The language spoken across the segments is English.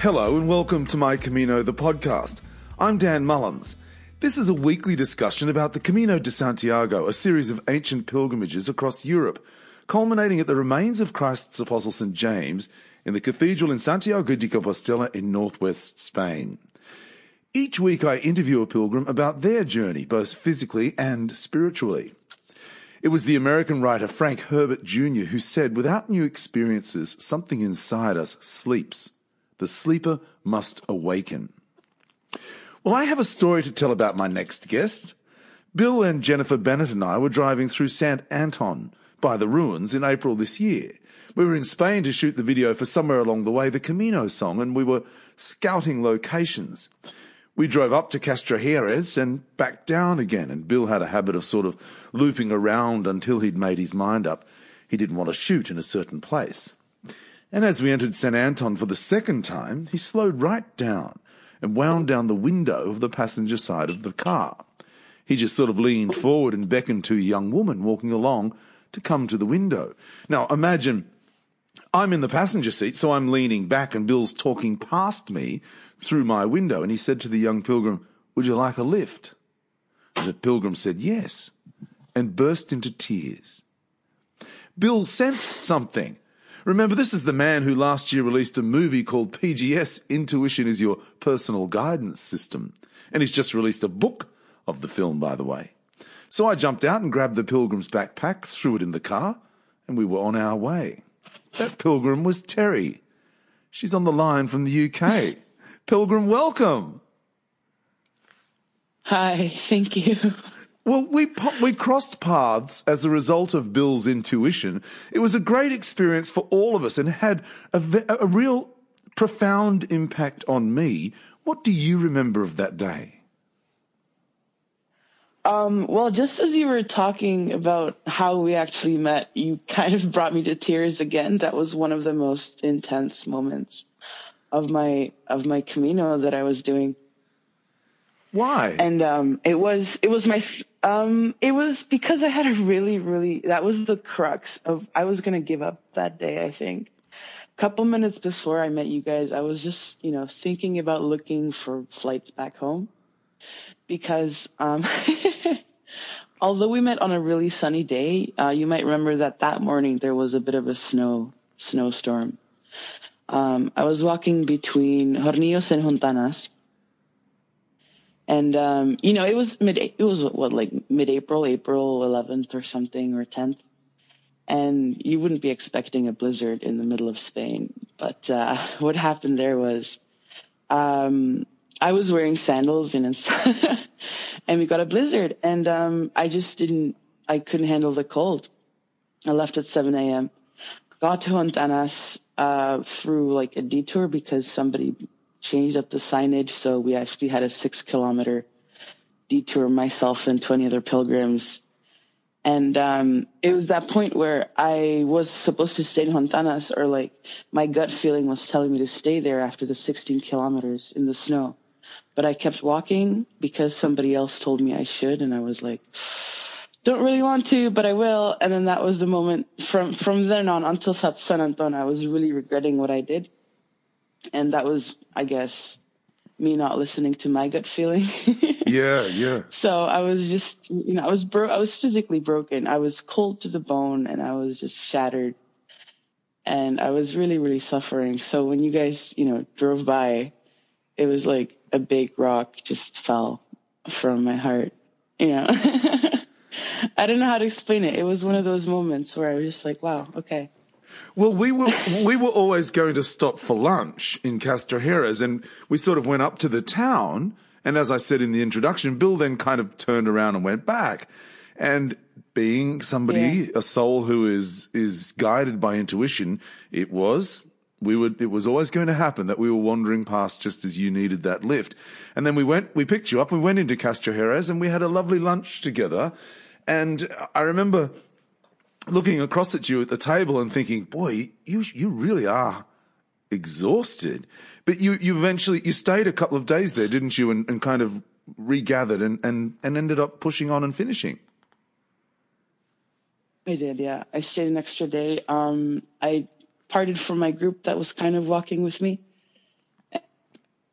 Hello and welcome to My Camino, the podcast. I'm Dan Mullins. This is a weekly discussion about the Camino de Santiago, a series of ancient pilgrimages across Europe, culminating at the remains of Christ's Apostle St. James in the cathedral in Santiago de Compostela in northwest Spain. Each week I interview a pilgrim about their journey, both physically and spiritually. It was the American writer Frank Herbert Jr. who said, without new experiences, something inside us sleeps. The sleeper must awaken. Well, I have a story to tell about my next guest. Bill and Jennifer Bennett and I were driving through Sant Anton by the ruins in April this year. We were in Spain to shoot the video for somewhere along the way, the Camino song, and we were scouting locations. We drove up to Castrojeriz and back down again, and Bill had a habit of sort of looping around until he'd made his mind up. He didn't want to shoot in a certain place. And as we entered St. Anton for the second time, he slowed right down and wound down the window of the passenger side of the car. He just sort of leaned forward and beckoned to a young woman walking along to come to the window. Now imagine I'm in the passenger seat, so I'm leaning back and Bill's talking past me through my window. And he said to the young pilgrim, Would you like a lift? And the pilgrim said yes and burst into tears. Bill sensed something. Remember, this is the man who last year released a movie called PGS Intuition is Your Personal Guidance System. And he's just released a book of the film, by the way. So I jumped out and grabbed the pilgrim's backpack, threw it in the car, and we were on our way. That pilgrim was Terry. She's on the line from the UK. pilgrim, welcome. Hi, thank you. Well, we we crossed paths as a result of Bill's intuition. It was a great experience for all of us and had a, a real profound impact on me. What do you remember of that day? Um, well, just as you were talking about how we actually met, you kind of brought me to tears again. That was one of the most intense moments of my of my Camino that I was doing. Why? And um, it was it was my um, it was because I had a really really that was the crux of I was gonna give up that day. I think. A couple minutes before I met you guys, I was just you know thinking about looking for flights back home because um, although we met on a really sunny day, uh, you might remember that that morning there was a bit of a snow snowstorm. Um, I was walking between Hornillos and Hontanas and um, you know, it was mid. It was what like mid-April, April 11th or something or 10th, and you wouldn't be expecting a blizzard in the middle of Spain. But uh, what happened there was, um, I was wearing sandals and and we got a blizzard, and um, I just didn't. I couldn't handle the cold. I left at 7 a.m. Got to Hontanas uh, through like a detour because somebody changed up the signage. So we actually had a six kilometer detour, myself and 20 other pilgrims. And um, it was that point where I was supposed to stay in Hontanas, or like my gut feeling was telling me to stay there after the 16 kilometers in the snow. But I kept walking because somebody else told me I should. And I was like, don't really want to, but I will. And then that was the moment from, from then on until San Anton, I was really regretting what I did and that was, I guess, me not listening to my gut feeling. yeah, yeah. So I was just, you know, I was bro- I was physically broken. I was cold to the bone, and I was just shattered, and I was really, really suffering. So when you guys, you know, drove by, it was like a big rock just fell from my heart. You know, I don't know how to explain it. It was one of those moments where I was just like, wow, okay. Well, we were we were always going to stop for lunch in Castrojeriz, and we sort of went up to the town. And as I said in the introduction, Bill then kind of turned around and went back. And being somebody, yeah. a soul who is is guided by intuition, it was we would it was always going to happen that we were wandering past just as you needed that lift. And then we went, we picked you up, we went into Castrojeriz, and we had a lovely lunch together. And I remember looking across at you at the table and thinking, boy, you, you really are exhausted. But you, you eventually, you stayed a couple of days there, didn't you? And, and kind of regathered and, and, and ended up pushing on and finishing. I did, yeah. I stayed an extra day. Um, I parted from my group that was kind of walking with me.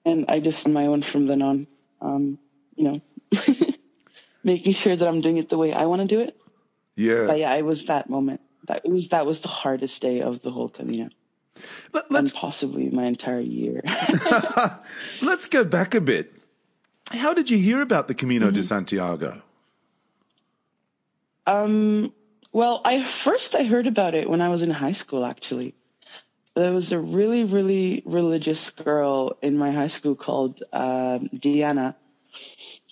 and I just my own from then on. Um, you know, making sure that I'm doing it the way I want to do it. Yeah. But yeah, it was that moment. That it was that was the hardest day of the whole Camino, Let, and possibly my entire year. let's go back a bit. How did you hear about the Camino de Santiago? Um, well, I first I heard about it when I was in high school. Actually, there was a really, really religious girl in my high school called um, Diana,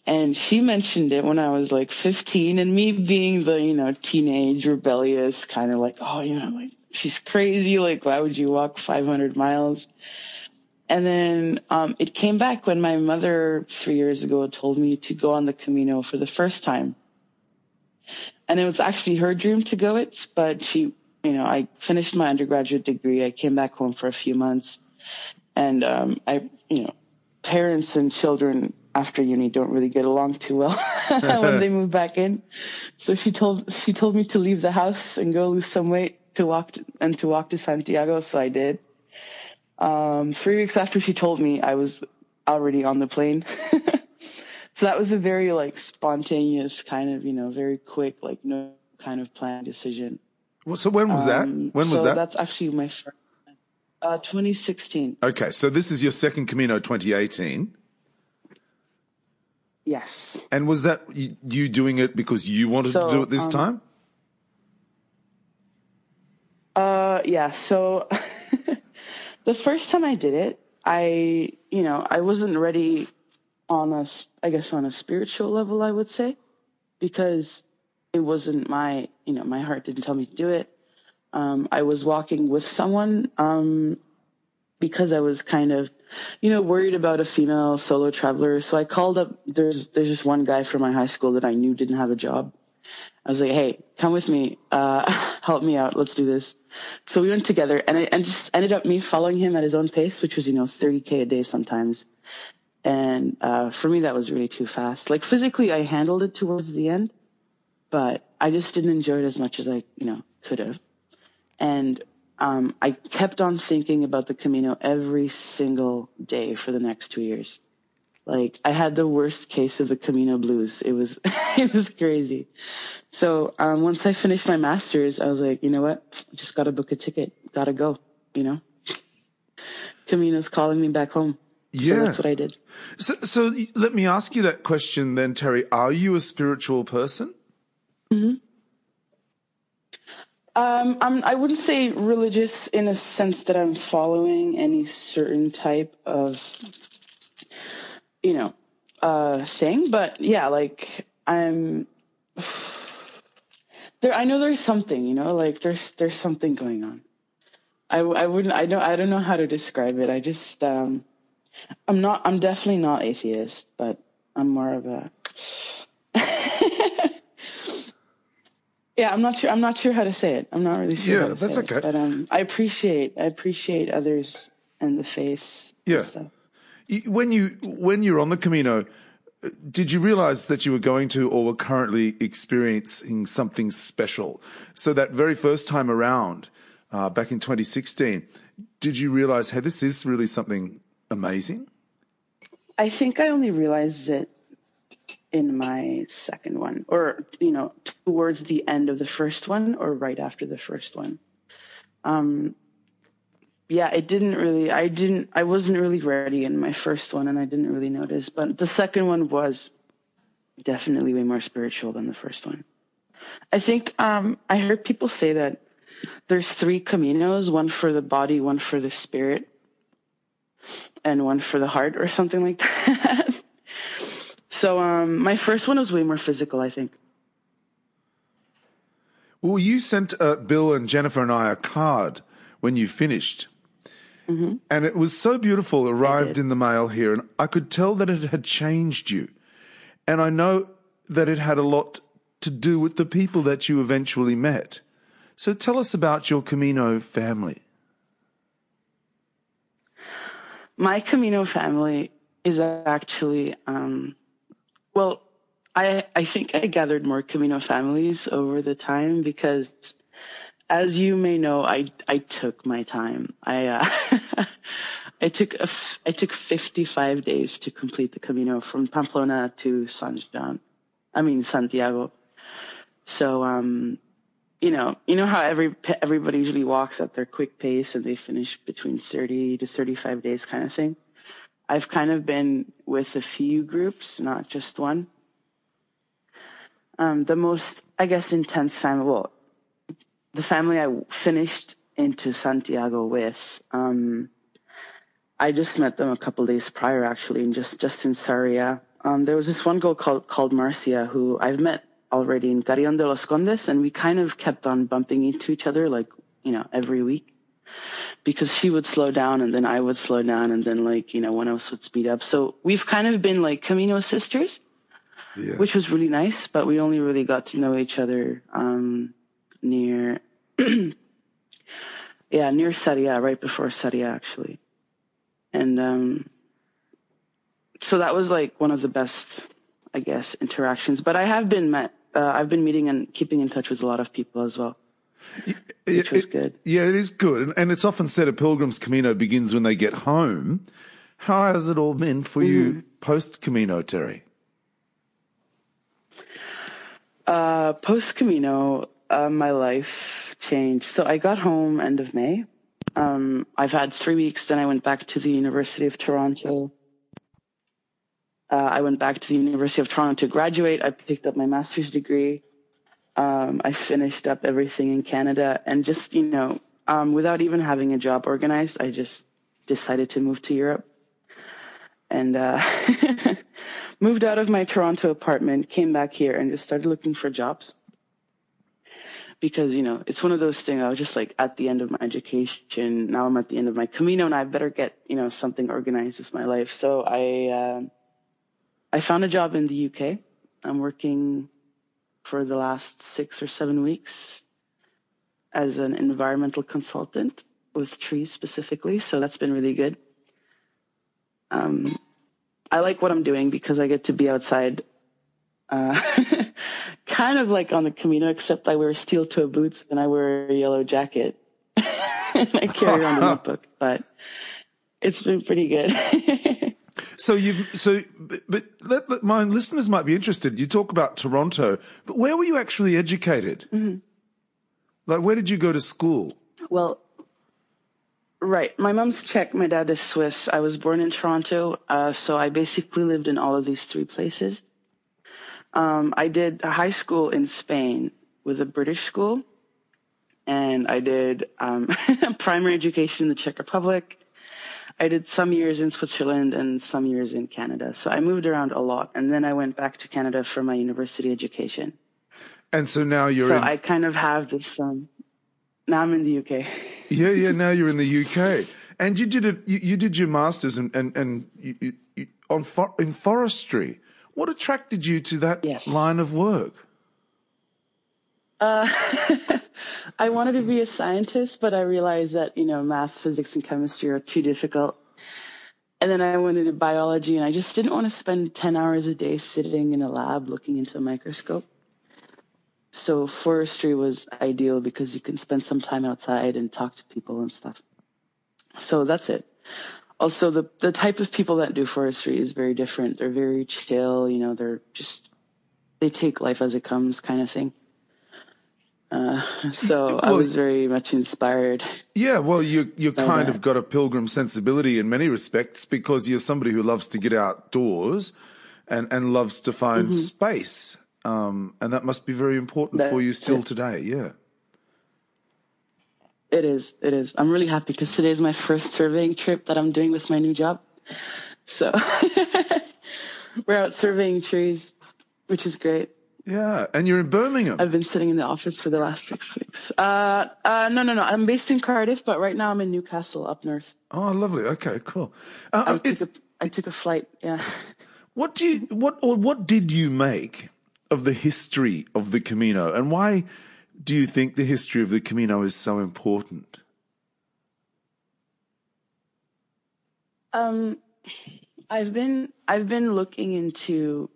and she mentioned it when I was like 15. And me being the you know teenage rebellious kind of like, oh, you know, like she's crazy. Like, why would you walk 500 miles? And then um, it came back when my mother three years ago told me to go on the Camino for the first time and it was actually her dream to go it but she you know i finished my undergraduate degree i came back home for a few months and um i you know parents and children after uni don't really get along too well when they move back in so she told she told me to leave the house and go lose some weight to walk to, and to walk to santiago so i did um three weeks after she told me i was already on the plane so that was a very like spontaneous kind of you know very quick like no kind of planned decision Well, so when was that? Um, When was so that? that's actually my first uh 2016 Okay, so this is your second Camino 2018. Yes And was that you, doing it because you wanted So, to do it this um, time? Uh, yeah. So the first time I did it, I, you know, I wasn't ready on a, I guess on a spiritual level, I would say, because it wasn't my, you know, my heart didn't tell me to do it. Um, I was walking with someone, um, because I was kind of, you know, worried about a female solo traveler. So I called up, there's, there's just one guy from my high school that I knew didn't have a job. I was like, "Hey, come with me. Uh, help me out. Let's do this." So we went together, and it and just ended up me following him at his own pace, which was you know 30k a day sometimes. And uh, for me, that was really too fast. Like physically, I handled it towards the end, but I just didn't enjoy it as much as I you know could have. And um, I kept on thinking about the Camino every single day for the next two years. Like I had the worst case of the Camino blues. It was it was crazy. So um, once I finished my masters, I was like, you know what? Just got to book a ticket. Got to go. You know, Camino's calling me back home. So Yeah. that's what I did. So, so let me ask you that question then, Terry. Are you a spiritual person? Um, I'm, I wouldn't say religious in a sense that I'm following any certain type of, you know, uh, thing, but yeah, like I'm. There, I know there's something, you know, like there's there's something going on. I, I wouldn't I don't I don't know how to describe it. I just um, I'm not I'm definitely not atheist, but I'm more of a Yeah, I'm not sure. I'm not sure how to say it. I'm not really sure. Yeah, that's okay. It. But um, I appreciate I appreciate others and the faiths. Yeah. stuff. When you when you're on the Camino, did you realize that you were going to or were currently experiencing something special? So that very first time around, uh, back in 2016, did you realize, hey, this is really something amazing? I think I only realized it in my second one, or you know, towards the end of the first one, or right after the first one. Um, yeah, it didn't really. I didn't. I wasn't really ready in my first one, and I didn't really notice. But the second one was definitely way more spiritual than the first one. I think um, I heard people say that there's three caminos: one for the body, one for the spirit, and one for the heart, or something like that. So um, my first one was way more physical. I think. Well, you sent uh, Bill and Jennifer and I a card when you finished. And it was so beautiful, arrived in the mail here, and I could tell that it had changed you. And I know that it had a lot to do with the people that you eventually met. So tell us about your Camino family. my Camino family is actually, um, well, I I think I gathered more Camino families over the time because, as you may know, I I took my time. I uh, I took a f- I took 55 days to complete the Camino from Pamplona to San Juan. I mean Santiago. So um, you know, you know how every everybody usually walks at their quick pace and they finish between 30 to 35 days kind of thing. I've kind of been with a few groups, not just one. Um, the most, I guess, intense family, well, the family I finished into Santiago with, um, I just met them a couple days prior, actually, and just just in Sarria. Um, there was this one girl called called Marcia who I've met already in Carrion de los Condes, and we kind of kept on bumping into each other, like you know, every week, because she would slow down, and then I would slow down, and then like you know, one of us would speed up. So we've kind of been like Camino sisters, yeah. which was really nice. But we only really got to know each other um, near, yeah, near Sarria, right before Sarria, actually and um, so that was like one of the best, I guess, interactions. But I have been met. Uh, I've been meeting and keeping in touch with a lot of people as well. Which was good. Yeah, it is good. And it's often said a pilgrim's Camino begins when they get home. How has it all been for mm-hmm. you post Camino, Terry? Uh, post Camino, uh, my life changed. So I got home end of May. Um, I've had three weeks. Then I went back to the University of Toronto. Uh, I went back to the University of Toronto to graduate. I picked up my master's degree. Um, I finished up everything in Canada, and just you know, um, without even having a job organized, I just decided to move to Europe, and uh, moved out of my Toronto apartment, came back here, and just started looking for jobs because you know it's one of those things. I was just like at the end of my education. Now I'm at the end of my Camino, and I better get you know something organized with my life. So I uh, I found a job in the UK. I'm working for the last six or seven weeks as an environmental consultant with trees specifically. So that's been really good. Um, I like what I'm doing because I get to be outside. Uh, kind of like on the Camino, except I wear steel toe boots and I wear a yellow jacket. and I carry around a notebook, but it's been pretty good. So you've so, but, but let, let, my listeners might be interested. You talk about Toronto, but where were you actually educated? Mm-hmm. Like, where did you go to school? Well, right. My mom's Czech. My dad is Swiss. I was born in Toronto, uh, so I basically lived in all of these three places. Um, I did high school in Spain with a British school, and I did um, primary education in the Czech Republic. I did some years in Switzerland and some years in Canada. So I moved around a lot, and then I went back to Canada for my university education. And so now you're. So in... I kind of have this. Um, now I'm in the UK. yeah, yeah. Now you're in the UK, and you did it. You, you did your masters and and and you, you, on for, in forestry. What attracted you to that yes. line of work? Uh, I wanted to be a scientist, but I realized that, you know, math, physics, and chemistry are too difficult. And then I went into biology, and I just didn't want to spend 10 hours a day sitting in a lab looking into a microscope. So forestry was ideal because you can spend some time outside and talk to people and stuff. So that's it also the the type of people that do forestry is very different. They're very chill, you know, they're just they take life as it comes kind of thing. Uh, so well, I was very much inspired. Yeah, well, you you kind that. of got a pilgrim sensibility in many respects because you're somebody who loves to get outdoors and and loves to find mm-hmm. space, um, and that must be very important That's for you still it. today. Yeah. It is. It is. I'm really happy because today is my first surveying trip that I'm doing with my new job. So we're out surveying trees, which is great. Yeah, and you're in Birmingham. I've been sitting in the office for the last six weeks. Uh, uh, no, no, no. I'm based in Cardiff, but right now I'm in Newcastle, up north. Oh, lovely. Okay, cool. Uh, I, took a, I took a flight. Yeah. What do you what or what did you make of the history of the Camino, and why? do you think the history of the Camino is so important? Um, I've been I've been looking into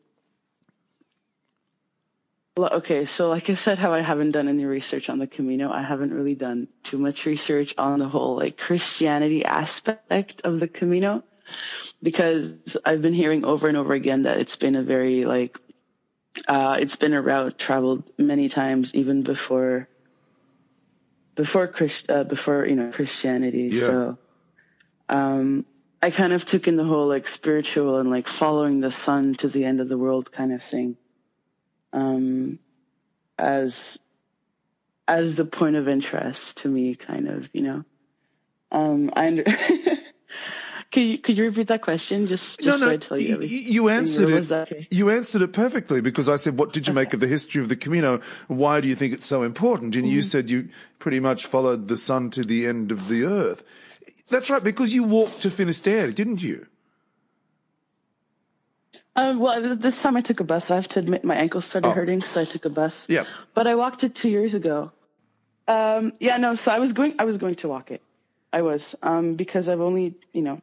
okay, so like I said, how I haven't done any research on the Camino, I haven't really done too much research on the whole like Christianity aspect of the Camino because I've been hearing over and over again that it's been a very like uh, it's been a route traveled many times even before before Christ uh, before you know Christianity. Yeah. So um, I kind of took in the whole like spiritual and like following the sun to the end of the world kind of thing um, as as the point of interest to me, kind of, you know. Um, I under- could you could you repeat that question? Just, just so I tell you. y- you answered it. okay? You answered it perfectly because I said, "What did you make of the history of the Camino? Why do you think it's so important?" And Mm-hmm. you said you pretty much followed the sun to the end of the earth. That's right, because you walked to Finisterre, didn't you? Um, well, this time I took a bus. I have to admit, my ankles started Oh. hurting, so I took a bus. Yeah. But I walked it two years ago. Um, yeah, no. So I was going. I was going to walk it. I was um, because I've only, you know,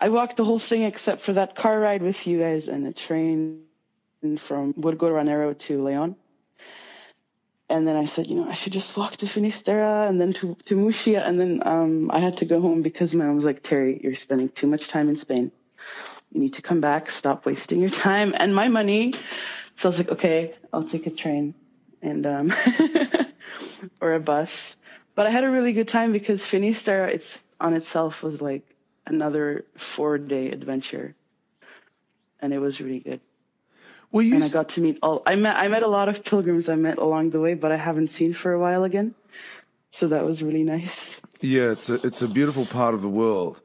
I walked the whole thing except for that car ride with you guys and the train from Burgo Ranero to Leon. And then I said, you know, I should just walk to Finisterre and then to, to Muxia. And then um, I had to go home because my mom was like, Terry, you're spending too much time in Spain. You need to come back. Stop wasting your time and my money. So I was like, okay, I'll take a train and um, or a bus. But I had a really good time because Finisterre, it's on itself was like another four day adventure, and it was really good. Well, you And I got to meet all. I met I met a lot of pilgrims I met along the way, but I haven't seen for a while again. So that was really nice. yeah, it's a it's a beautiful part of the world.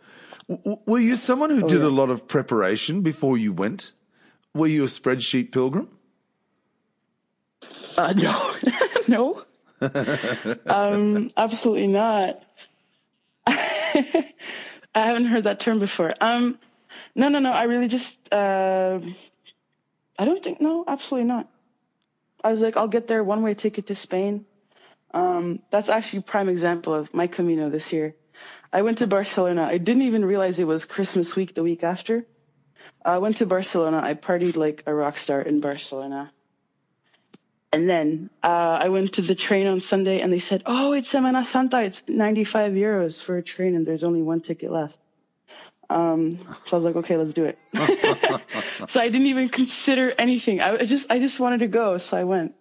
W- were you someone who did Oh, yeah. a lot of preparation before you went? Were you a spreadsheet pilgrim? Uh, no, no, um, absolutely not. I haven't heard that term before. Um, no, no, no. I really just. Uh, I don't think no, absolutely not. I was like, I'll get there one way ticket to Spain. Um, that's actually a prime example of my Camino this year. I went to Barcelona. I didn't even realize it was Christmas week the week after. I went to Barcelona. I partied like a rock star in Barcelona. And then uh, I went to the train on Sunday and they said, Oh, it's Semana Santa. It's 95 euros for a train and there's only one ticket left. Um, so I was like, okay, let's do it. so I didn't even consider anything. I I just, I just wanted to go. So I went.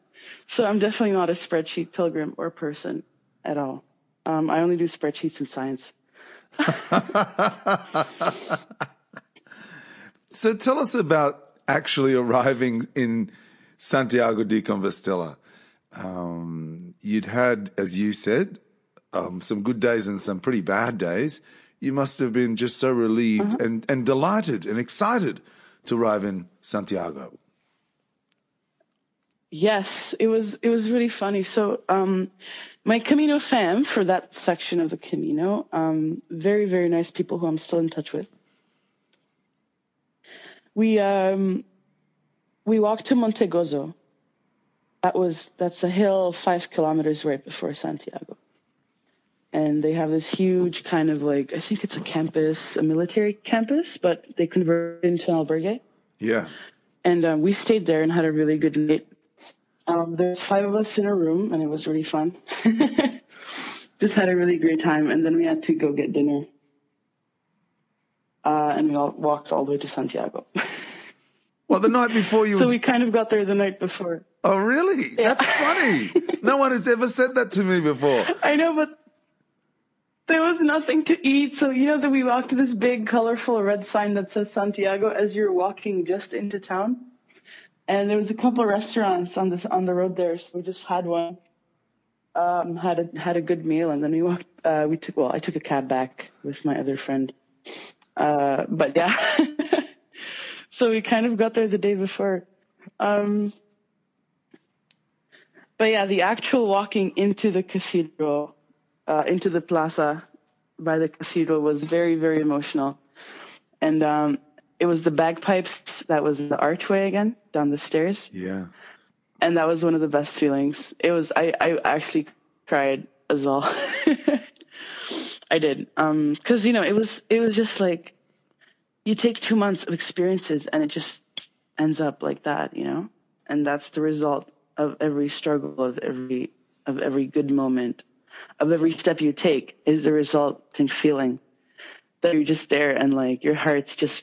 So I'm definitely not a spreadsheet pilgrim or person at all. Um, I only do spreadsheets in science. So tell us about actually arriving in Santiago de Compostela. Um, you'd had, as you said, um, some good days and some pretty bad days. You must have been just so relieved and, and delighted and excited to arrive in Santiago. Yes, it was it was really funny. So um my Camino fam for that section of the Camino, um, very, very nice people who I'm still in touch with. We um we walked to Montegozo. That was that's a hill five kilometers right before Santiago. And they have this huge kind of like I think it's a campus, a military campus, but they converted it into an albergue Yeah. and um, we stayed there and had a really good night. Um, there's five of us in a room, and it was really fun. Just had a really great time, and then we had to go get dinner, uh, and we all walked all the way to Santiago. Well, the night before you so we kind of got there the night before. Oh, really? That's funny. no one has ever said that to me before. I know, but there was nothing to eat. So you know that we walked to this big, colorful red sign that says Santiago as you're walking just into town. And there was a couple of restaurants on this on the road there, so we just had one. Um, had a had a good meal, and then we walked. Uh, we took well, I took a cab back with my other friend. Uh, but yeah, so we kind of got there the day before. Um, but yeah, the actual walking into the cathedral, uh, into the plaza by the cathedral was very, very emotional. And um, it was the bagpipes that was the archway again down the stairs. Yeah. And that was one of the best feelings. It was, I, I actually cried as well. I did. Um, cause you know, it was, it was just like, you take two months of experiences and it just ends up like that, you know? And that's the result of every struggle, of every of every good moment, of every step you take is the resulting feeling that you're just there and like your heart's just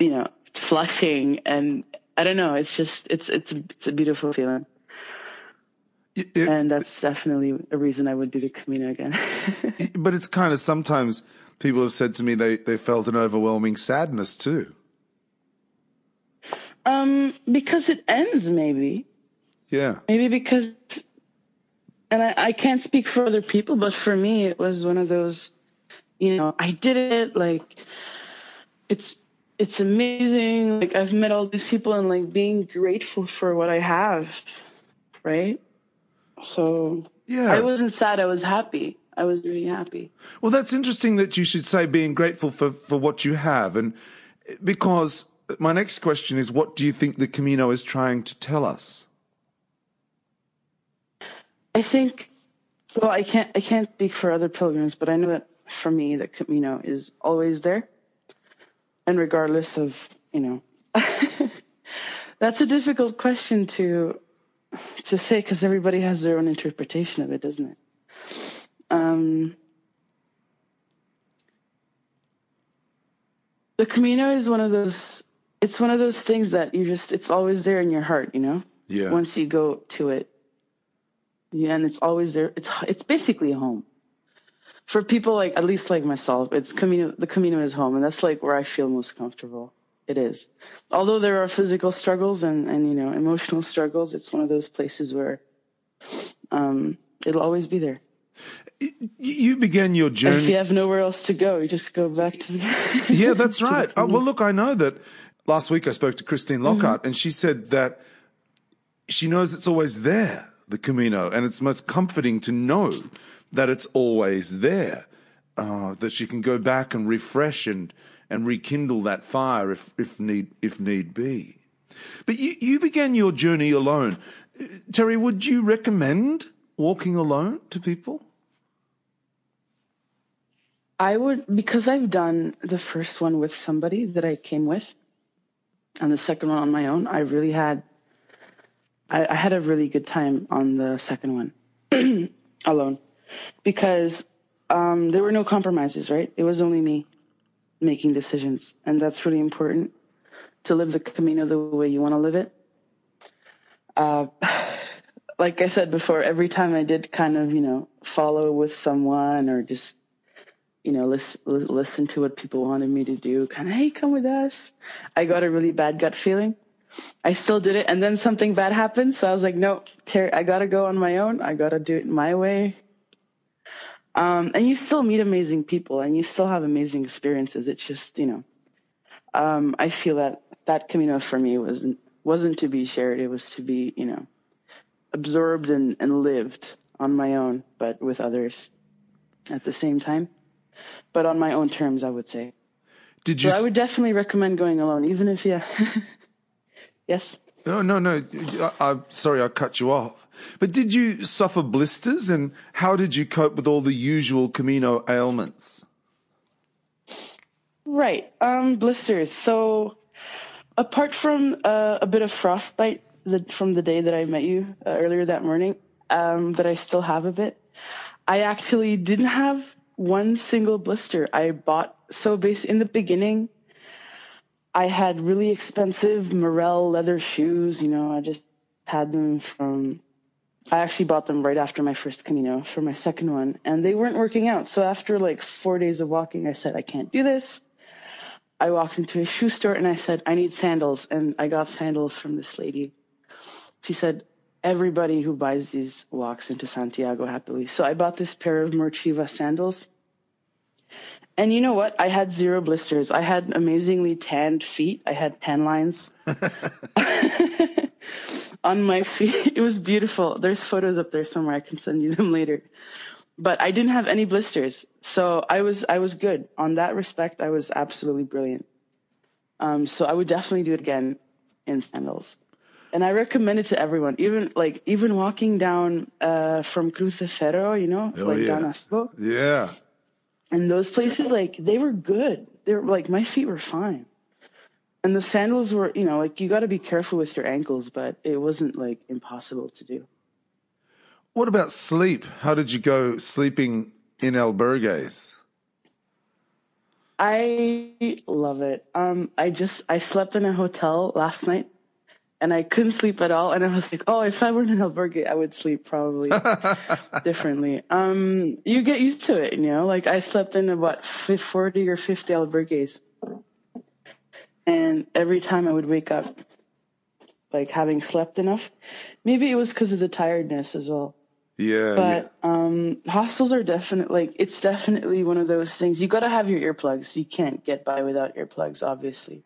you know flushing and I don't know. It's just it's it's it's a beautiful feeling. It- and that's definitely a reason I would do the Camino again. but it's kind of sometimes people have said to me they, they felt an overwhelming sadness too. um, because it ends, maybe, Yeah. maybe because, and I, I can't speak for other people, but for me, it was one of those, you know, I did it. Like, it's it's amazing. Like I've met all these people, and like being grateful for what I have, right? So Yeah. I wasn't sad. I was happy. I was really happy. Well, that's interesting that you should say being grateful for, for what you have. And because my next question is, what do you think the Camino is trying to tell us? I think, well, I can't, I can't speak for other pilgrims, but I know that for me, the Camino is always there. And regardless of, you know, that's a difficult question to, to say because everybody has their own interpretation of it, doesn't it? Um, the Camino is one of those, it's one of those things that you just, it's always there in your heart, you know? Yeah. Once you go to it, yeah, and it's always there. It's it's basically a home for people like at least like myself. It's Camino. The Camino is home, and that's like where I feel most comfortable. It is, although there are physical struggles and and you know emotional struggles. It's one of those places where um, it'll always be there. You began your journey. If you have nowhere else to go, you just go back to the. Yeah, that's right. Oh, well, look, I know that last week I spoke to Christine Lockhart and she said that she knows it's always there, the Camino, and it's most comforting to know that it's always there, uh, that she can go back and refresh and, and rekindle that fire if, if need, if need be. But you, you began your journey alone. Terry, would you recommend walking alone to people? I would because I've done the first one with somebody that I came with, and the second one on my own. I really had, I, I had a really good time on the second one, alone, because um, there were no compromises. Right, it was only me making decisions, and that's really important to live the Camino the way you want to live it. Uh, like I said before, every time I did kind of you know follow with someone or just you know, listen, listen to what people wanted me to do. Kind of, hey, come with us. I got a really bad gut feeling. I still did it, and then something bad happened. So I was like, no, Terry, I gotta go on my own. I gotta do it my way. Um, and you still meet amazing people, and you still have amazing experiences. It's just, you know, um, I feel that that Camino for me wasn't wasn't to be shared. It was to be, you know, absorbed and, and lived on my own, but with others at the same time but on my own terms, I would say. Did So you? I would definitely recommend going alone, even if you. yes. No, no, no. I, I'm sorry, I cut you off. But did you suffer blisters, and how did you cope with all the usual Camino ailments? Right. Um, blisters. So, apart from uh, a bit of frostbite from the day that I met you uh, earlier that morning, um, that I still have a bit, I actually didn't have one single blister. I bought so base in the beginning. I had really expensive Merrell leather shoes. You know, I just had them from. I actually bought them right after my first Camino for my second one, and they weren't working out. So after like four days of walking, I said, I can't do this. I walked into a shoe store and I said, I need sandals. And I got sandals from this lady. She said, everybody who buys these walks into Santiago happily. So I bought this pair of Merchiva sandals. And you know what? I had zero blisters. I had amazingly tanned feet. I had tan lines on my feet. It was beautiful. There's photos up there somewhere. I can send you them later. But I didn't have any blisters. So I was I was good. On that respect, I was absolutely brilliant. Um, so I would definitely do it again in sandals. And I recommend it to everyone, even like even walking down uh, from Cruz de Ferro, you know, Oh, like yeah. down Asco. Yeah. And those places, like they were good. They were like my feet were fine. And the sandals were, you know, like you got to be careful with your ankles, but it wasn't like impossible to do. What about sleep? How did you go sleeping in albergues? I love it. Um, I just I slept in a hotel last night, and I couldn't sleep at all. And I was like, oh, if I were in an albergue, I would sleep probably differently. Um, you get used to it, you know. Like I slept in about forty or fifty albergues, and every time I would wake up, like having slept enough. Maybe it was because of the tiredness as well. Yeah. But yeah. um hostels are definitely like it's definitely one of those things. You got to have your earplugs. You can't get by without earplugs, obviously.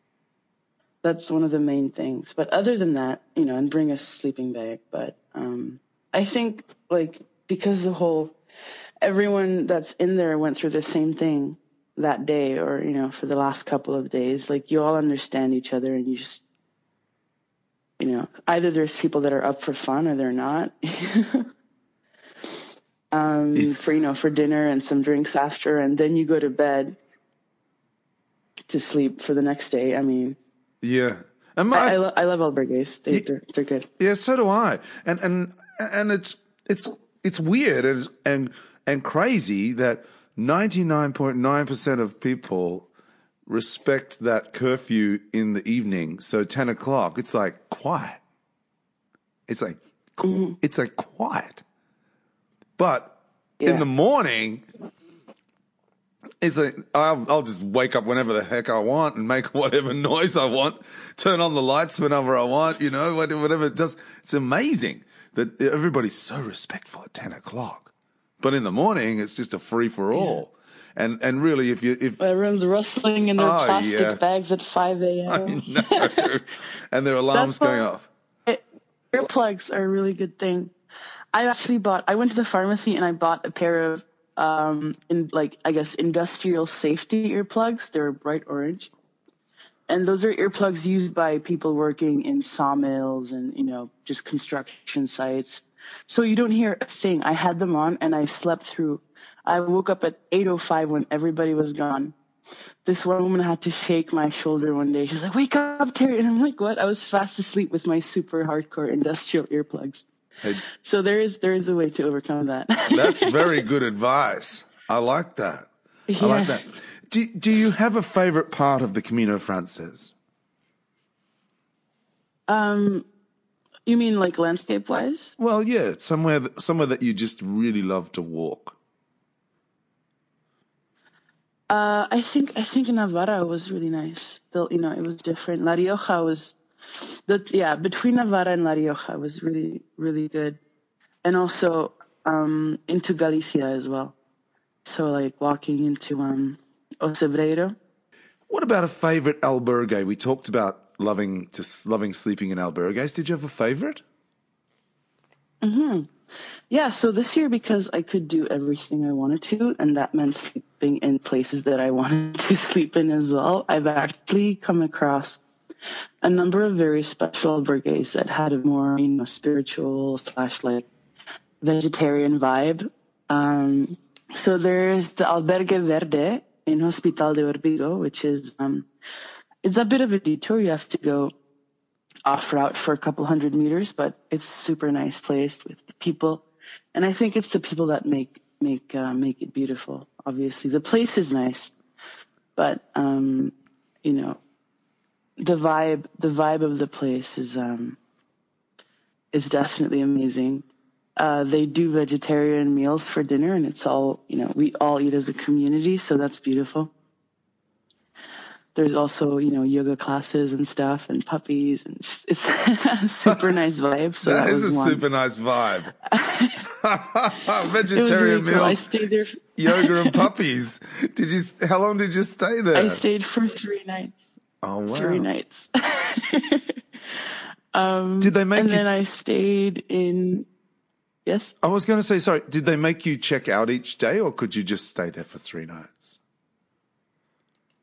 That's one of the main things. But other than that, you know, and bring a sleeping bag, but um I think like because the whole everyone that's in there went through the same thing that day or you know for the last couple of days like you all understand each other and you just you know either there's people that are up for fun or they're not um, for you know for dinner and some drinks after, and then you go to bed to sleep for the next day. I mean, yeah. And my, I, I, lo- I love albergues. They, they're they're good. Yeah, so do I. And and and it's it's it's weird and and and crazy that ninety nine point nine percent of people respect that curfew in the evening. So ten o'clock, it's like quiet. It's like mm-hmm. it's like quiet. But yeah. in the morning, it's like I'll, I'll, just wake up whenever the heck I want and make whatever noise I want, turn on the lights whenever I want, you know, whatever it does. It's amazing that everybody's so respectful at 10 o'clock. But in the morning, it's just a free for all. Yeah. And and really, if you if everyone's rustling in their oh, plastic yeah. bags at five a.m. and their alarms going off. earplugs are a really good thing. I actually bought. I went to the pharmacy and I bought a pair of um in like I guess industrial safety earplugs. They're bright orange, and those are earplugs used by people working in sawmills and you know just construction sites. So you don't hear a thing. I had them on and I slept through. I woke up at 8:05 when everybody was gone. This one woman had to shake my shoulder one day. She was like, "Wake up, Terry!" And I'm like, "What?" I was fast asleep with my super hardcore industrial earplugs. Hey, so there is there is a way to overcome that. that's very good advice. I like that. Yeah. I like that. Do do you have a favorite part of the Camino Frances? Um, you mean like landscape wise? Well, yeah, somewhere that, somewhere that you just really love to walk. Uh, I think I think Navarra was really nice. The, you know, it was different. La Rioja was that yeah, between Navarra and La Rioja was really really good, and also um, into Galicia as well. So like walking into um, O Cebreiro. What about a favorite albergue? We talked about loving to loving sleeping in albergues. Did you have a favorite? Hmm. Yeah. So this year, because I could do everything I wanted to, and that meant sleeping in places that I wanted to sleep in as well. I've actually come across a number of very special albergues that had a more, you know, spiritual slash like vegetarian vibe. Um, so there's the Albergue Verde in Hospital de Órbigo, which is, um, it's a bit of a detour. You have to go off route for a couple hundred meters, but it's super nice place with the people. And I think it's the people that make, make, uh, make it beautiful. Obviously, the place is nice, but, um, you know, the vibe the vibe of the place is um is definitely amazing. Uh, they do vegetarian meals for dinner, and it's all you know. We all eat as a community, so that's beautiful. There's also you know yoga classes and stuff, and puppies, and just, it's a super nice vibe. So that, that is a one. super nice vibe. vegetarian really meals, cool. there, yoga, and puppies. Did you? How long did you stay there? I stayed for three nights. Oh wow! Three nights. um, did they make? And you... then I stayed in. Yes. I was going to say, sorry. Did they make you check out each day, or could you just stay there for three nights?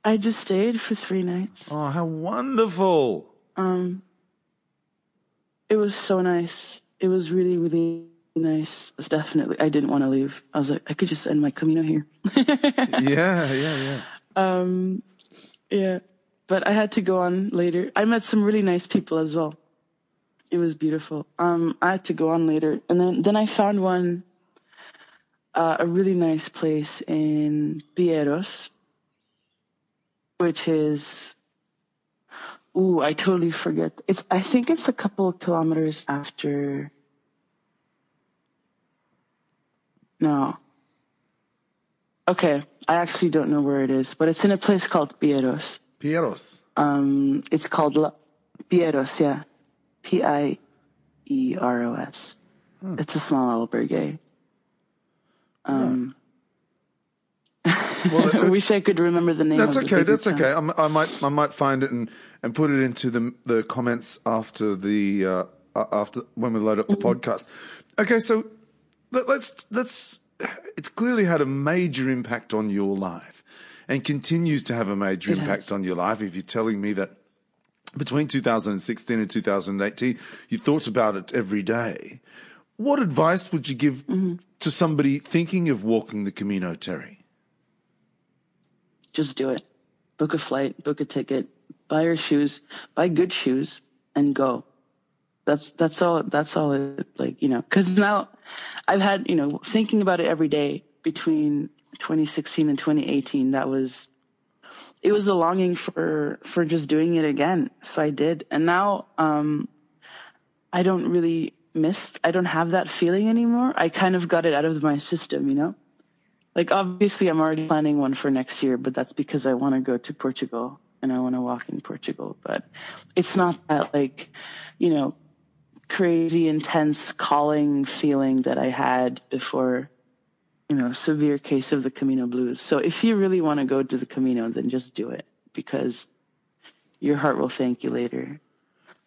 I just stayed for three nights. Oh, how wonderful! Um, it was so nice. It was really, really nice. It was definitely. I didn't want to leave. I was like, I could just end my Camino here. yeah, yeah, yeah. Um, yeah but I had to go on later. I met some really nice people as well. It was beautiful. Um, I had to go on later, and then then I found one, uh, a really nice place in Pieros, which is, ooh, I totally forget. It's I think it's a couple of kilometers after. No. Okay, I actually don't know where it is, but it's in a place called Pieros. Pieros. Um, it's called La- Pieros, yeah. P I E R O S. Hmm. It's a small albergue. Um, Well, I wish I could remember the name. That's of okay. That's okay. I'm, I might I might find it and, and put it into the the comments after the uh, after when we load up the Mm-hmm. podcast. Okay, so let, let's let's. It's clearly had a major impact on your life, and continues to have a major It impact has. on your life. If you're telling me that between 2016 and 2018, you thought about it every day. What advice would you give Mm-hmm. to somebody thinking of walking the Camino, Terry? Just do it. Book a flight, book a ticket, buy your shoes, buy good shoes, and go. That's that's all. That's all. It, like you know, because now I've had you know thinking about it every day between 2016 and 2018. That was it was a longing for for just doing it again. So I did, and now um, I don't really miss. I don't have that feeling anymore. I kind of got it out of my system, you know. Like obviously, I'm already planning one for next year, but that's because I want to go to Portugal and I want to walk in Portugal. But it's not that like, you know, crazy intense calling feeling that I had before, you know, severe case of the Camino blues. So if you really want to go to the Camino, then just do it because your heart will thank you later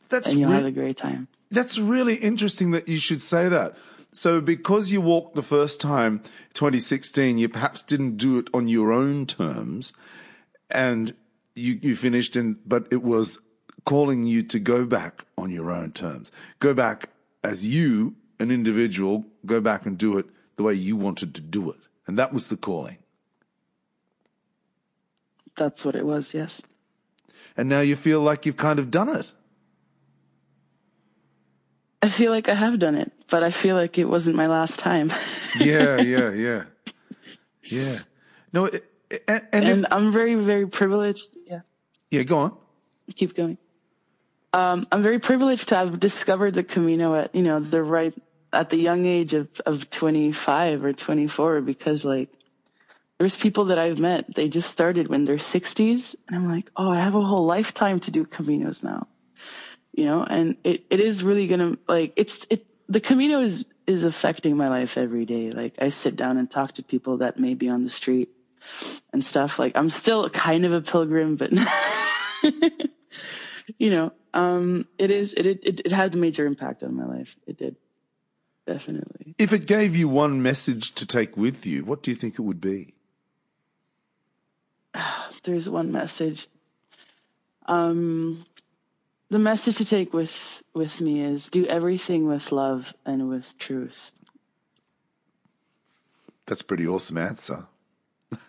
That's and you'll re- have a great time. That's really interesting that you should say that. So, because you walked the first time, 2016, you perhaps didn't do it on your own terms, and you you finished in, but it was calling you to go back on your own terms, go back as you, an individual, go back and do it the way you wanted to do it, and that was the calling. That's what it was. Yes. And now you feel like you've kind of done it. I feel like I have done it, but I feel like it wasn't my last time. Yeah, yeah, yeah, yeah. No, it, and, and, and if, I'm very, very privileged. Yeah. yeah, go on. keep going. Um, I'm very privileged to have discovered the Camino at, you know, the right, at the young age of, of 25 or 24 because like there's people that I've met, they just started when they're 60s and I'm like, oh, I have a whole lifetime to do Caminos now, you know, and it, it is really to like, it's, it, the Camino is, is affecting my life every day. Like I sit down and talk to people that may be on the street and stuff. Like I'm still kind of a pilgrim, but you know, um, it is, it, it, it had a major impact on my life. It did. Definitely. If it gave you one message to take with you, what do you think it would be? There's one message. Um, the message to take with, with me is do everything with love and with truth. That's a pretty awesome answer.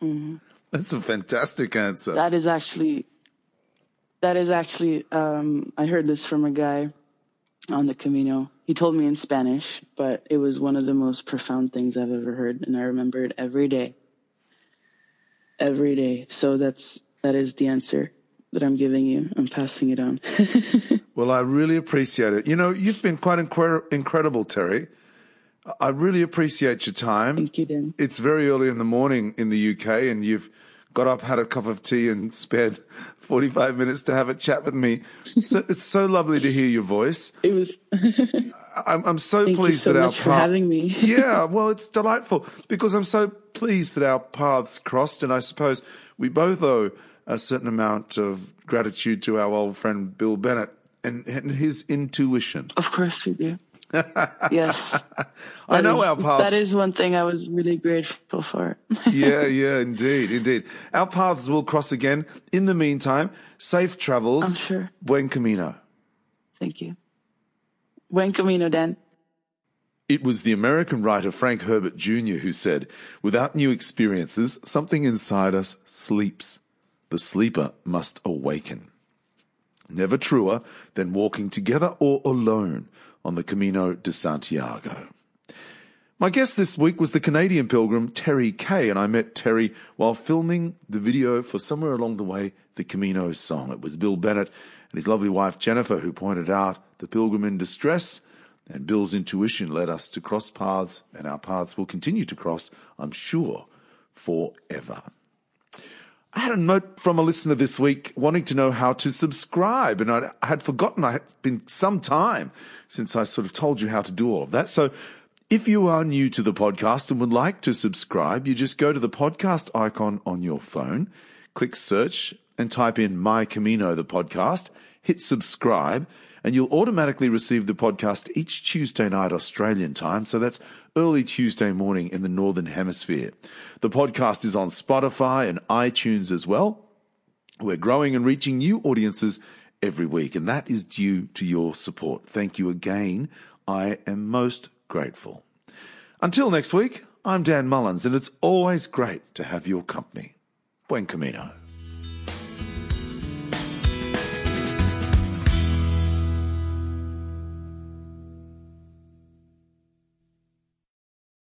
That's a fantastic answer. That is actually, that is actually, um, I heard this from a guy on the Camino. He told me in Spanish, but it was one of the most profound things I've ever heard, and I remember it every day. Every day. So that's that is the answer that I'm giving you. I'm passing it on. well, I really appreciate it. You know, you've been quite incre- incredible, Terry. I really appreciate your time. Thank you, Dan. It's very early in the morning in the UK, and you've got up, had a cup of tea, and spared 45 minutes to have a chat with me. So it's so lovely to hear your voice. It was. I'm, I'm so Thank you pleased so that our path- having me. yeah, well, it's delightful because I'm so pleased that our paths crossed, and I suppose we both owe a certain amount of gratitude to our old friend Bill Bennett and, and his intuition. Of course we do. yes. I know is- our paths. That is one thing I was really grateful for. yeah, yeah, indeed, indeed. Our paths will cross again. In the meantime, safe travels. I'm sure. Buen camino. Thank you. Buen camino, Dan. It was the American writer Frank Herbert Jr. who said, without new experiences, something inside us sleeps. The sleeper must awaken. Never truer than walking together or alone on the Camino de Santiago. My guest this week was the Canadian pilgrim Terry Kay, and I met Terry while filming the video for Somewhere Along the Way, the Camino song. It was Bill Bennett and his lovely wife Jennifer who pointed out the pilgrim in distress, and Bill's intuition led us to cross paths, and our paths will continue to cross, I'm sure, forever. I had a note from a listener this week wanting to know how to subscribe, and I had forgotten. I had been some time since I sort of told you how to do all of that. So if you are new to the podcast and would like to subscribe, you just go to the podcast icon on your phone, click search and type in My Camino, the podcast, hit subscribe, and you'll automatically receive the podcast each Tuesday night Australian time. So that's early Tuesday morning in the Northern Hemisphere. The podcast is on Spotify and iTunes as well. We're growing and reaching new audiences every week, and that is due to your support. Thank you again. I am most grateful. Until next week, I'm Dan Mullins, and it's always great to have your company. Buen Camino.